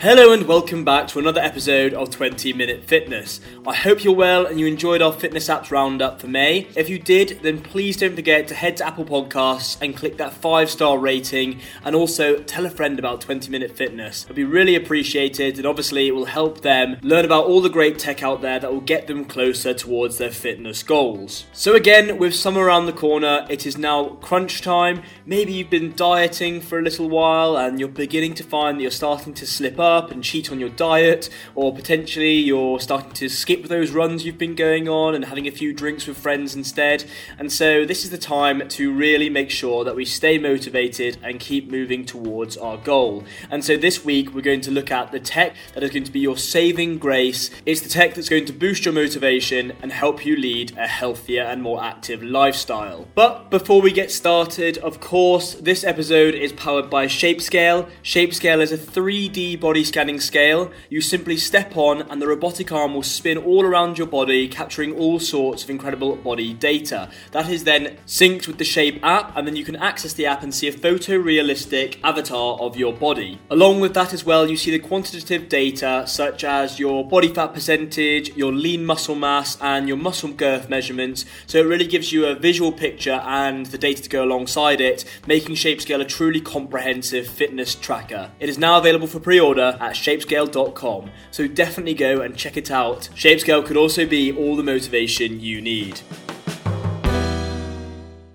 Hello and welcome back to another episode of 20 Minute Fitness. I hope you're well and you enjoyed our fitness apps roundup for May. If you did, then please don't forget to head to Apple Podcasts and click that five star rating and also tell a friend about 20 Minute Fitness. It'd be really appreciated and obviously it will help them learn about all the great tech out there that will get them closer towards their fitness goals. So, again, with summer around the corner, it is now crunch time. Maybe you've been dieting for a little while and you're beginning to find that you're starting to slip up up and cheat on your diet, or potentially you're starting to skip those runs you've been going on and having a few drinks with friends instead. And so, this is the time to really make sure that we stay motivated and keep moving towards our goal. And so, this week we're going to look at the tech that is going to be your saving grace. It's the tech that's going to boost your motivation and help you lead a healthier and more active lifestyle. But before we get started, of course, this episode is powered by Shapescale. Shapescale is a 3D body body scanning scale, you simply step on and the robotic arm will spin all around your body, capturing all sorts of incredible body data. That is then synced with the Shape app, and then you can access the app and see a photorealistic avatar of your body. Along with that, as well, you see the quantitative data such as your body fat percentage, your lean muscle mass, and your muscle girth measurements. So it really gives you a visual picture and the data to go alongside it, making Shapescale a truly comprehensive fitness tracker. It is now available for pre order at shapescale.com, so definitely go and check it out. Shapescale could also be all the motivation you need.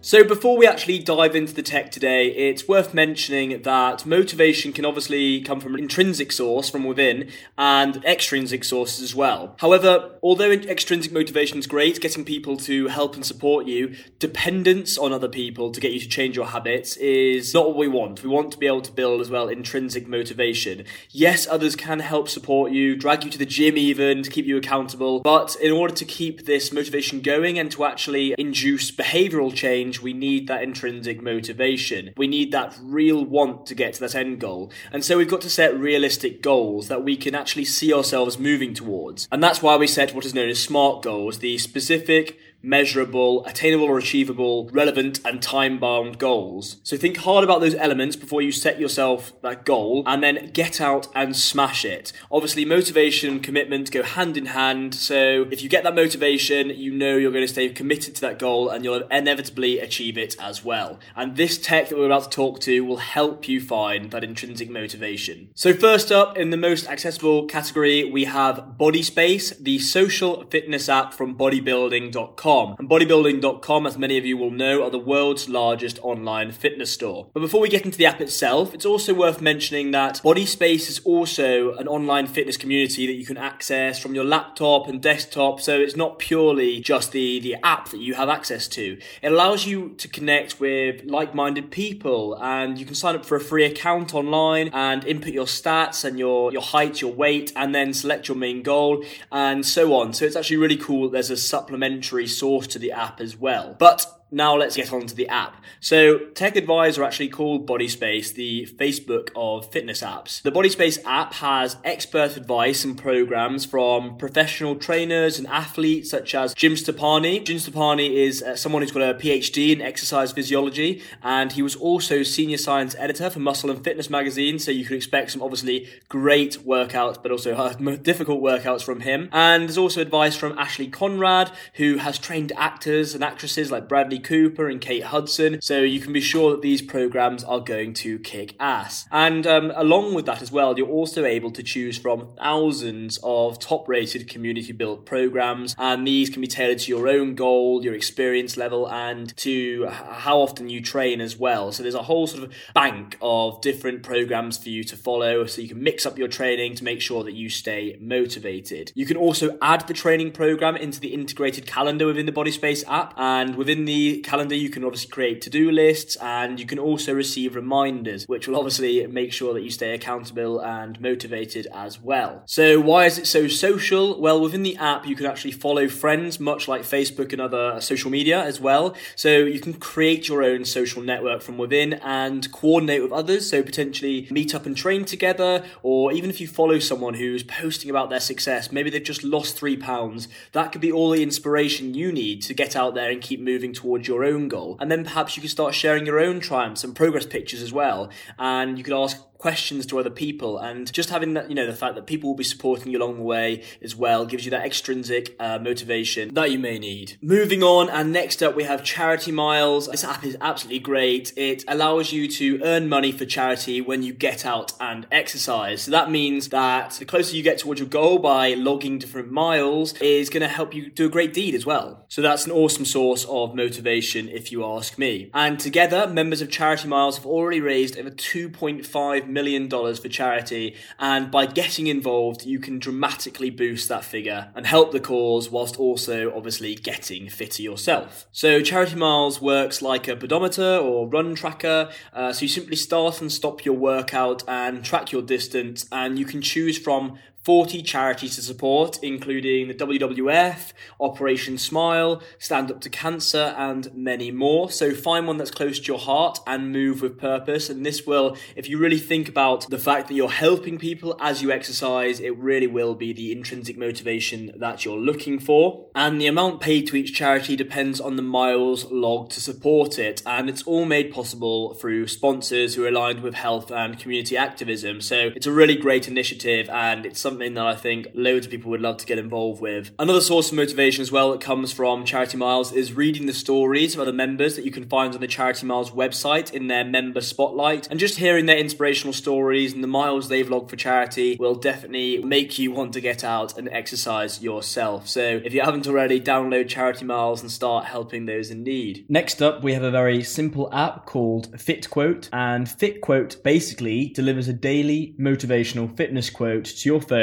So, before we actually dive into the tech today, it's worth mentioning that motivation can obviously come from an intrinsic source from within and extrinsic sources as well. However, although extrinsic motivation is great, getting people to help and support you, dependence on other people to get you to change your habits is not what we want. We want to be able to build as well intrinsic motivation. Yes, others can help support you, drag you to the gym even to keep you accountable, but in order to keep this motivation going and to actually induce behavioral change, change, we need that intrinsic motivation. We need that real want to get to that end goal. And so we've got to set realistic goals that we can actually see ourselves moving towards. And that's why we set what is known as SMART goals, the specific, measurable, attainable or achievable, relevant, and time bound goals. So think hard about those elements before you set yourself that goal and then get out and smash it. Obviously, motivation and commitment go hand in hand. So if you get that motivation, you know you're going to stay committed to that goal and you'll inevitably achieve it as well. And this tech that we're about to talk to will help you find that intrinsic motivation. So, first up, in the most accessible category, we have Body Space, the social fitness app from bodybuilding.com. And bodybuilding.com, as many of you will know, are the world's largest online fitness store. But before we get into the app itself, it's also worth mentioning that BodySpace is also an online fitness community that you can access from your laptop and desktop. So it's not purely just the, the app that you have access to. It allows you to connect with like-minded people and you can sign up for a free account online and input your stats and your, your height, your weight, and then select your main goal and so on. So it's actually really cool. That there's a supplementary source to the app as well. But now let's get on to the app. So Tech Advisor actually called BodySpace the Facebook of fitness apps. The BodySpace app has expert advice and programs from professional trainers and athletes such as Jim Stoppani. Jim Stoppani is uh, someone who's got a PhD in exercise physiology and he was also senior science editor for Muscle and Fitness magazine. So you can expect some obviously great workouts, but also uh, difficult workouts from him. And there's also advice from Ashley Conrad, who has trained actors and actresses like Bradley Cooper and Kate Hudson. So you can be sure that these programs are going to kick ass. And um, along with that as well, you're also able to choose from thousands of top rated community built programs. And these can be tailored to your own goal, your experience level, and to how often you train as well. So there's a whole sort of bank of different programs for you to follow. So you can mix up your training to make sure that you stay motivated. You can also add the training program into the integrated calendar within the BodySpace app. And within the calendar, you can obviously create to do lists and you can also receive reminders, which will obviously make sure that you stay accountable and motivated as well. So, why is it so social? Well, within the app, you can actually follow friends, much like Facebook and other social media as well. So, you can create your own social network from within and coordinate with others. So, potentially meet up and train together, or even if you follow someone who's posting about their success, maybe they've just lost three pounds, that could be all the inspiration you need to get out there and keep moving towards towards your own goal. And then perhaps you could start sharing your own triumphs and progress pictures as well. And you could ask questions to other people, and just having that, you know, the fact that people will be supporting you along the way as well gives you that extrinsic uh, motivation that you may need. Moving on, and next up we have Charity Miles. This app is absolutely great. It allows you to earn money for charity when you get out and exercise. So that means that the closer you get towards your goal by logging different miles is going to help you do a great deed as well. So that's an awesome source of motivation if you ask me. And together, members of Charity Miles have already raised over $2.5 million dollars for charity. And by getting involved, you can dramatically boost that figure and help the cause whilst also obviously getting fitter yourself. So Charity Miles works like a pedometer or run tracker. Uh, so you simply start and stop your workout and track your distance and you can choose from 40 charities to support, including the WWF, Operation Smile, Stand Up to Cancer, and many more. So find one that's close to your heart and move with purpose. And this will, if you really think about the fact that you're helping people as you exercise, it really will be the intrinsic motivation that you're looking for. And the amount paid to each charity depends on the miles logged to support it. And it's all made possible through sponsors who are aligned with health and community activism. So it's a really great initiative and it's something something that I think loads of people would love to get involved with. Another source of motivation as well that comes from Charity Miles is reading the stories of other members that you can find on the Charity Miles website in their member spotlight and just hearing their inspirational stories and the miles they've logged for charity will definitely make you want to get out and exercise yourself. So if you haven't already, download Charity Miles and start helping those in need. Next up, we have a very simple app called FitQuote and FitQuote basically delivers a daily motivational fitness quote to your phone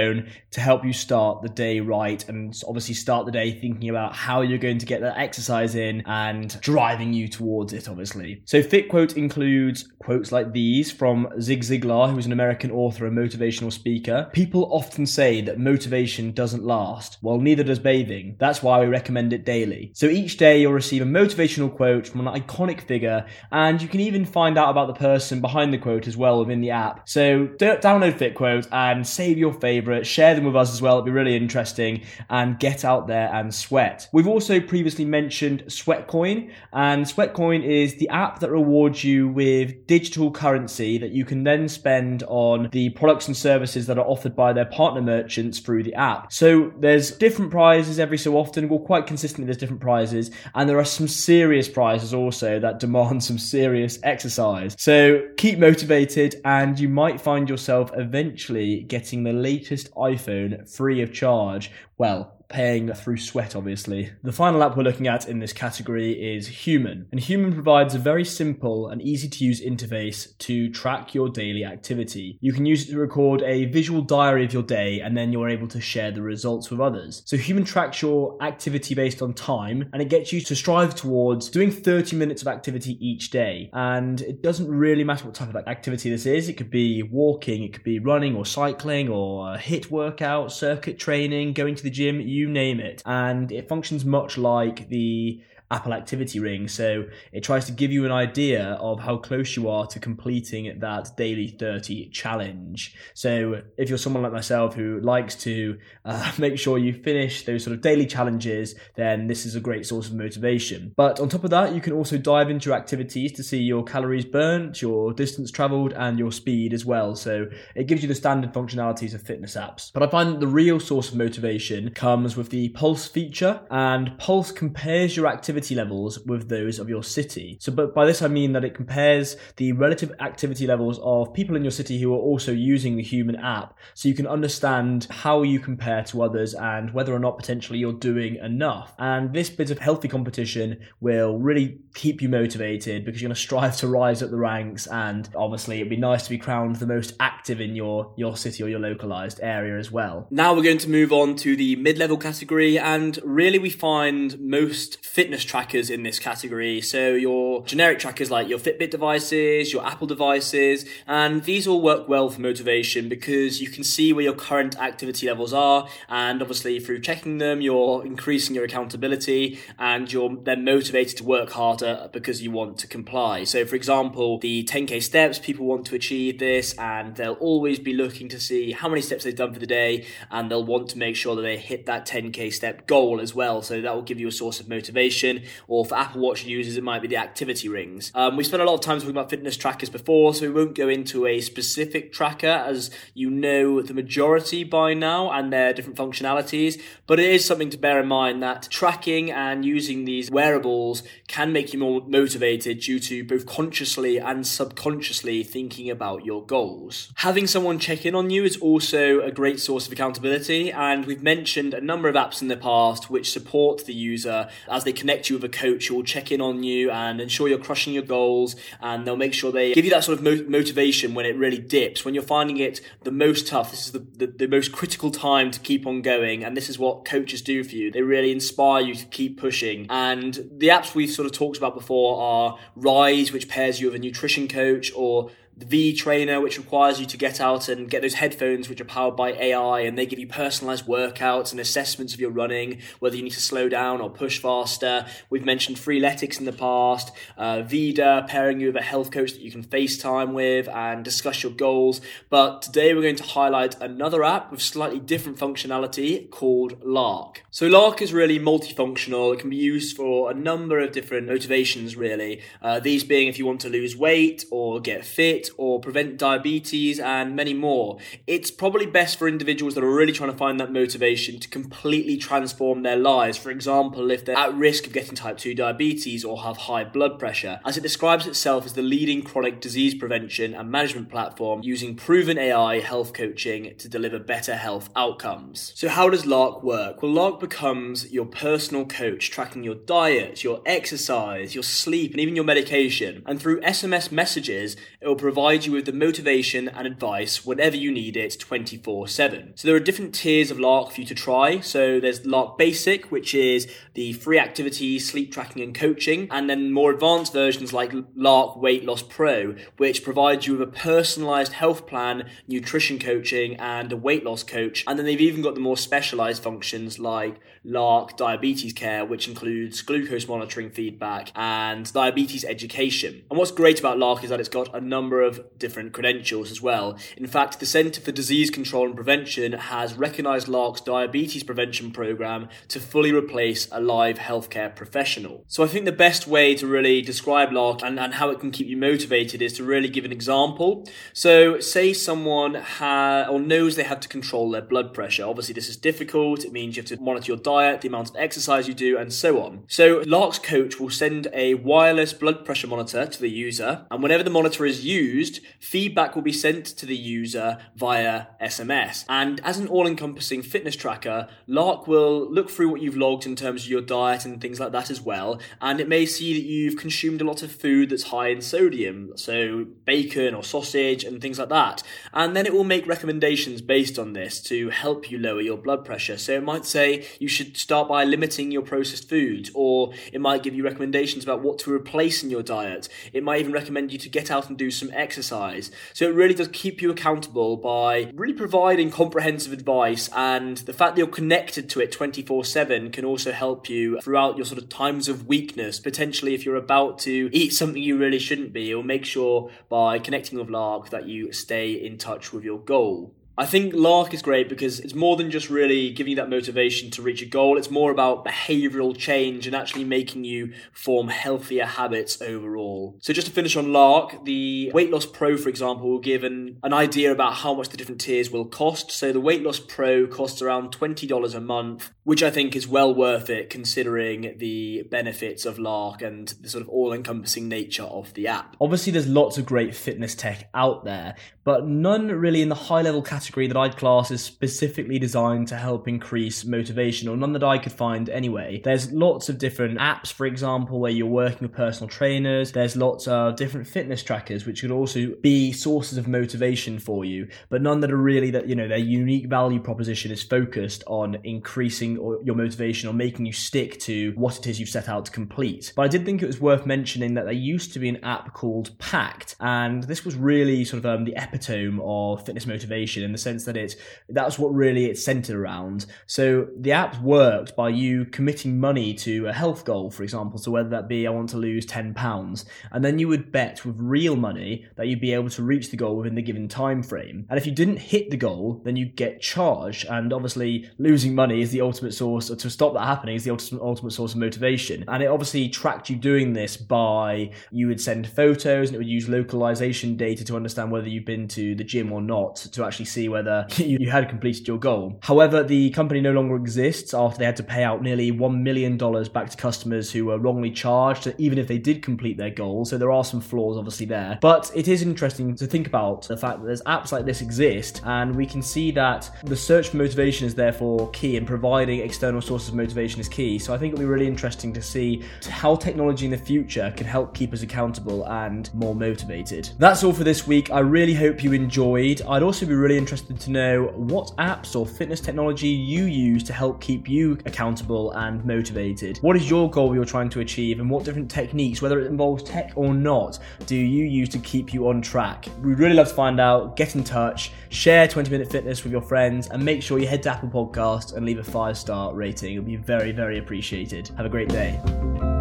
to help you start the day right and obviously start the day thinking about how you're going to get that exercise in and driving you towards it, obviously. So, Fit Quote includes quotes like these from Zig Ziglar, who's an American author and motivational speaker. People often say that motivation doesn't last. Well, neither does bathing. That's why we recommend it daily. So, each day you'll receive a motivational quote from an iconic figure, and you can even find out about the person behind the quote as well within the app. So, download Fit Quote and save your favorite favourite, share them with us as well. It'd be really interesting and get out there and sweat. We've also previously mentioned Sweatcoin, and Sweatcoin is the app that rewards you with digital currency that you can then spend on the products and services that are offered by their partner merchants through the app. So there's different prizes every so often. Well, quite consistently, there's different prizes, and there are some serious prizes also that demand some serious exercise. So keep motivated, and you might find yourself eventually getting the latest latest iPhone free of charge. Well, paying through sweat, obviously. The final app we're looking at in this category is Human. And Human provides a very simple and easy to use interface to track your daily activity. You can use it to record a visual diary of your day and then you're able to share the results with others. So Human tracks your activity based on time and it gets you to strive towards doing 30 minutes of activity each day. And it doesn't really matter what type of activity this is. It could be walking, it could be running or cycling or a HIIT workout, circuit training, going to the gym. You you name it. And it functions much like the Apple Activity Ring. So it tries to give you an idea of how close you are to completing that daily 30 challenge. So if you're someone like myself who likes to uh, make sure you finish those sort of daily challenges, then this is a great source of motivation. But on top of that, you can also dive into your activities to see your calories burnt, your distance traveled, and your speed as well. So it gives you the standard functionalities of fitness apps. But I find that the real source of motivation comes with the Pulse feature, and Pulse compares your activity activity levels with those of your city. So, but by this I mean that it compares the relative activity levels of people in your city who are also using the human app, so you can understand how you compare to others and whether or not potentially you're doing enough. And this bit of healthy competition will really keep you motivated because you're going to strive to rise up the ranks. And obviously, it'd be nice to be crowned the most active in your your city or your localized area as well. Now we're going to move on to the mid-level category, and really we find most fitness trackers in this category. So your generic trackers like your Fitbit devices, your Apple devices, and these all work well for motivation because you can see where your current activity levels are, and obviously through checking them, you're increasing your accountability and you're then motivated to work harder because you want to comply. So for example, the 10k steps, people want to achieve this and they'll always be looking to see how many steps they've done for the day and they'll want to make sure that they hit that 10k step goal as well. So that will give you a source of motivation Or for Apple Watch users, it might be the activity rings. Um, we spent a lot of time talking about fitness trackers before, so we won't go into a specific tracker as you know the majority by now and their different functionalities. But it is something to bear in mind that tracking and using these wearables can make you more motivated due to both consciously and subconsciously thinking about your goals. Having someone check in on you is also a great source of accountability, and we've mentioned a number of apps in the past which support the user as they connect you with a coach who will check in on you and ensure you're crushing your goals, and they'll make sure they give you that sort of mo- motivation when it really dips, when you're finding it the most tough. This is the, the, the most critical time to keep on going, and this is what coaches do for you. They really inspire you to keep pushing. And the apps we've sort of talked about before are Rise, which pairs you with a nutrition coach, or Vi Trainer, which requires you to get out and get those headphones, which are powered by AI, and they give you personalized workouts and assessments of your running, whether you need to slow down or push faster. We've mentioned Freeletics in the past, uh, Vida pairing you with a health coach that you can FaceTime with and discuss your goals. But today we're going to highlight another app with slightly different functionality called Lark. So Lark is really multifunctional. It can be used for a number of different motivations, really. Uh, these being if you want to lose weight or get fit or prevent diabetes and many more. It's probably best for individuals that are really trying to find that motivation to completely transform their lives. For example, if they're at risk of getting type 2 diabetes or have high blood pressure, as it describes itself as the leading chronic disease prevention and management platform using proven AI health coaching to deliver better health outcomes. So, how does Lark work? Well, Lark becomes your personal coach, tracking your diet, your exercise, your sleep, and even your medication. And through SMS messages, it will provide provide you with the motivation and advice whenever you need it 24 7. So there are different tiers of Lark for you to try. So there's Lark Basic, which is the free activity, sleep tracking, and coaching, and then more advanced versions like Lark Weight Loss Pro, which provides you with a personalized health plan, nutrition coaching, and a weight loss coach. And then they've even got the more specialized functions like Lark Diabetes Care, which includes glucose monitoring feedback and diabetes education. And what's great about Lark is that it's got a number of different credentials as well. In fact, the Centre for Disease Control and Prevention has recognised Lark's diabetes prevention programme to fully replace a live healthcare professional. So I think the best way to really describe Lark and, and how it can keep you motivated is to really give an example. So, say someone ha- or knows they have to control their blood pressure. Obviously, this is difficult. It means you have to monitor your diet, the amount of exercise you do, and so on. So, Lark's coach will send a wireless blood pressure monitor to the user, and whenever the monitor is used, used, feedback will be sent to the user via SMS. And as an all encompassing fitness tracker, Lark will look through what you've logged in terms of your diet and things like that as well. And it may see that you've consumed a lot of food that's high in sodium, so bacon or sausage and things like that. And then it will make recommendations based on this to help you lower your blood pressure. So it might say you should start by limiting your processed foods, or it might give you recommendations about what to replace in your diet. It might even recommend you to get out and do some exercise. So it really does keep you accountable by really providing comprehensive advice, and the fact that you're connected to it 24 7 can also help you throughout your sort of times of weakness. Potentially, if you're about to eat something you really shouldn't be, or make sure by connecting with Lark that you stay in touch with your goal. I think Lark is great because it's more than just really giving you that motivation to reach a goal. It's more about behavioral change and actually making you form healthier habits overall. So just to finish on Lark, the Weight Loss Pro, for example, will give an, an idea about how much the different tiers will cost. So the Weight Loss Pro costs around $20 a month, which I think is well worth it considering the benefits of Lark and the sort of all encompassing nature of the app. Obviously, there's lots of great fitness tech out there, but none really in the high level category category that I'd class as specifically designed to help increase motivation, or none that I could find anyway. There's lots of different apps, for example, where you're working with personal trainers. There's lots of different fitness trackers, which could also be sources of motivation for you, but none that are really that, you know, their unique value proposition is focused on increasing your motivation or making you stick to what it is you've set out to complete. But I did think it was worth mentioning that there used to be an app called Pact, and this was really sort of um, the epitome of fitness motivation in the sense that it that's what really it's centered around. So the app worked by you committing money to a health goal, for example. So whether that be I want to lose ten pounds, and then you would bet with real money that you'd be able to reach the goal within the given time frame. And if you didn't hit the goal, then you get charged. And obviously, losing money is the ultimate source, to stop that happening, is the ultimate ultimate source of motivation. And it obviously tracked you doing this by you would send photos and it would use localization data to understand whether you've been to the gym or not to actually see whether you had completed your goal. However, the company no longer exists after they had to pay out nearly $1 million back to customers who were wrongly charged, even if they did complete their goal. So there are some flaws obviously there. But it is interesting to think about the fact that there's apps like this exist and we can see that the search for motivation is therefore key and providing external sources of motivation is key. So I think it'll be really interesting to see how technology in the future can help keep us accountable and more motivated. That's all for this week. I really hope you enjoyed. I'd also be really interested to know what apps or fitness technology you use to help keep you accountable and motivated. What is your goal you're trying to achieve, and what different techniques, whether it involves tech or not, do you use to keep you on track? We'd really love to find out. Get in touch, share 20 Minute Fitness with your friends, and make sure you head to Apple Podcast and leave a five star rating. It'll be very, very appreciated. Have a great day.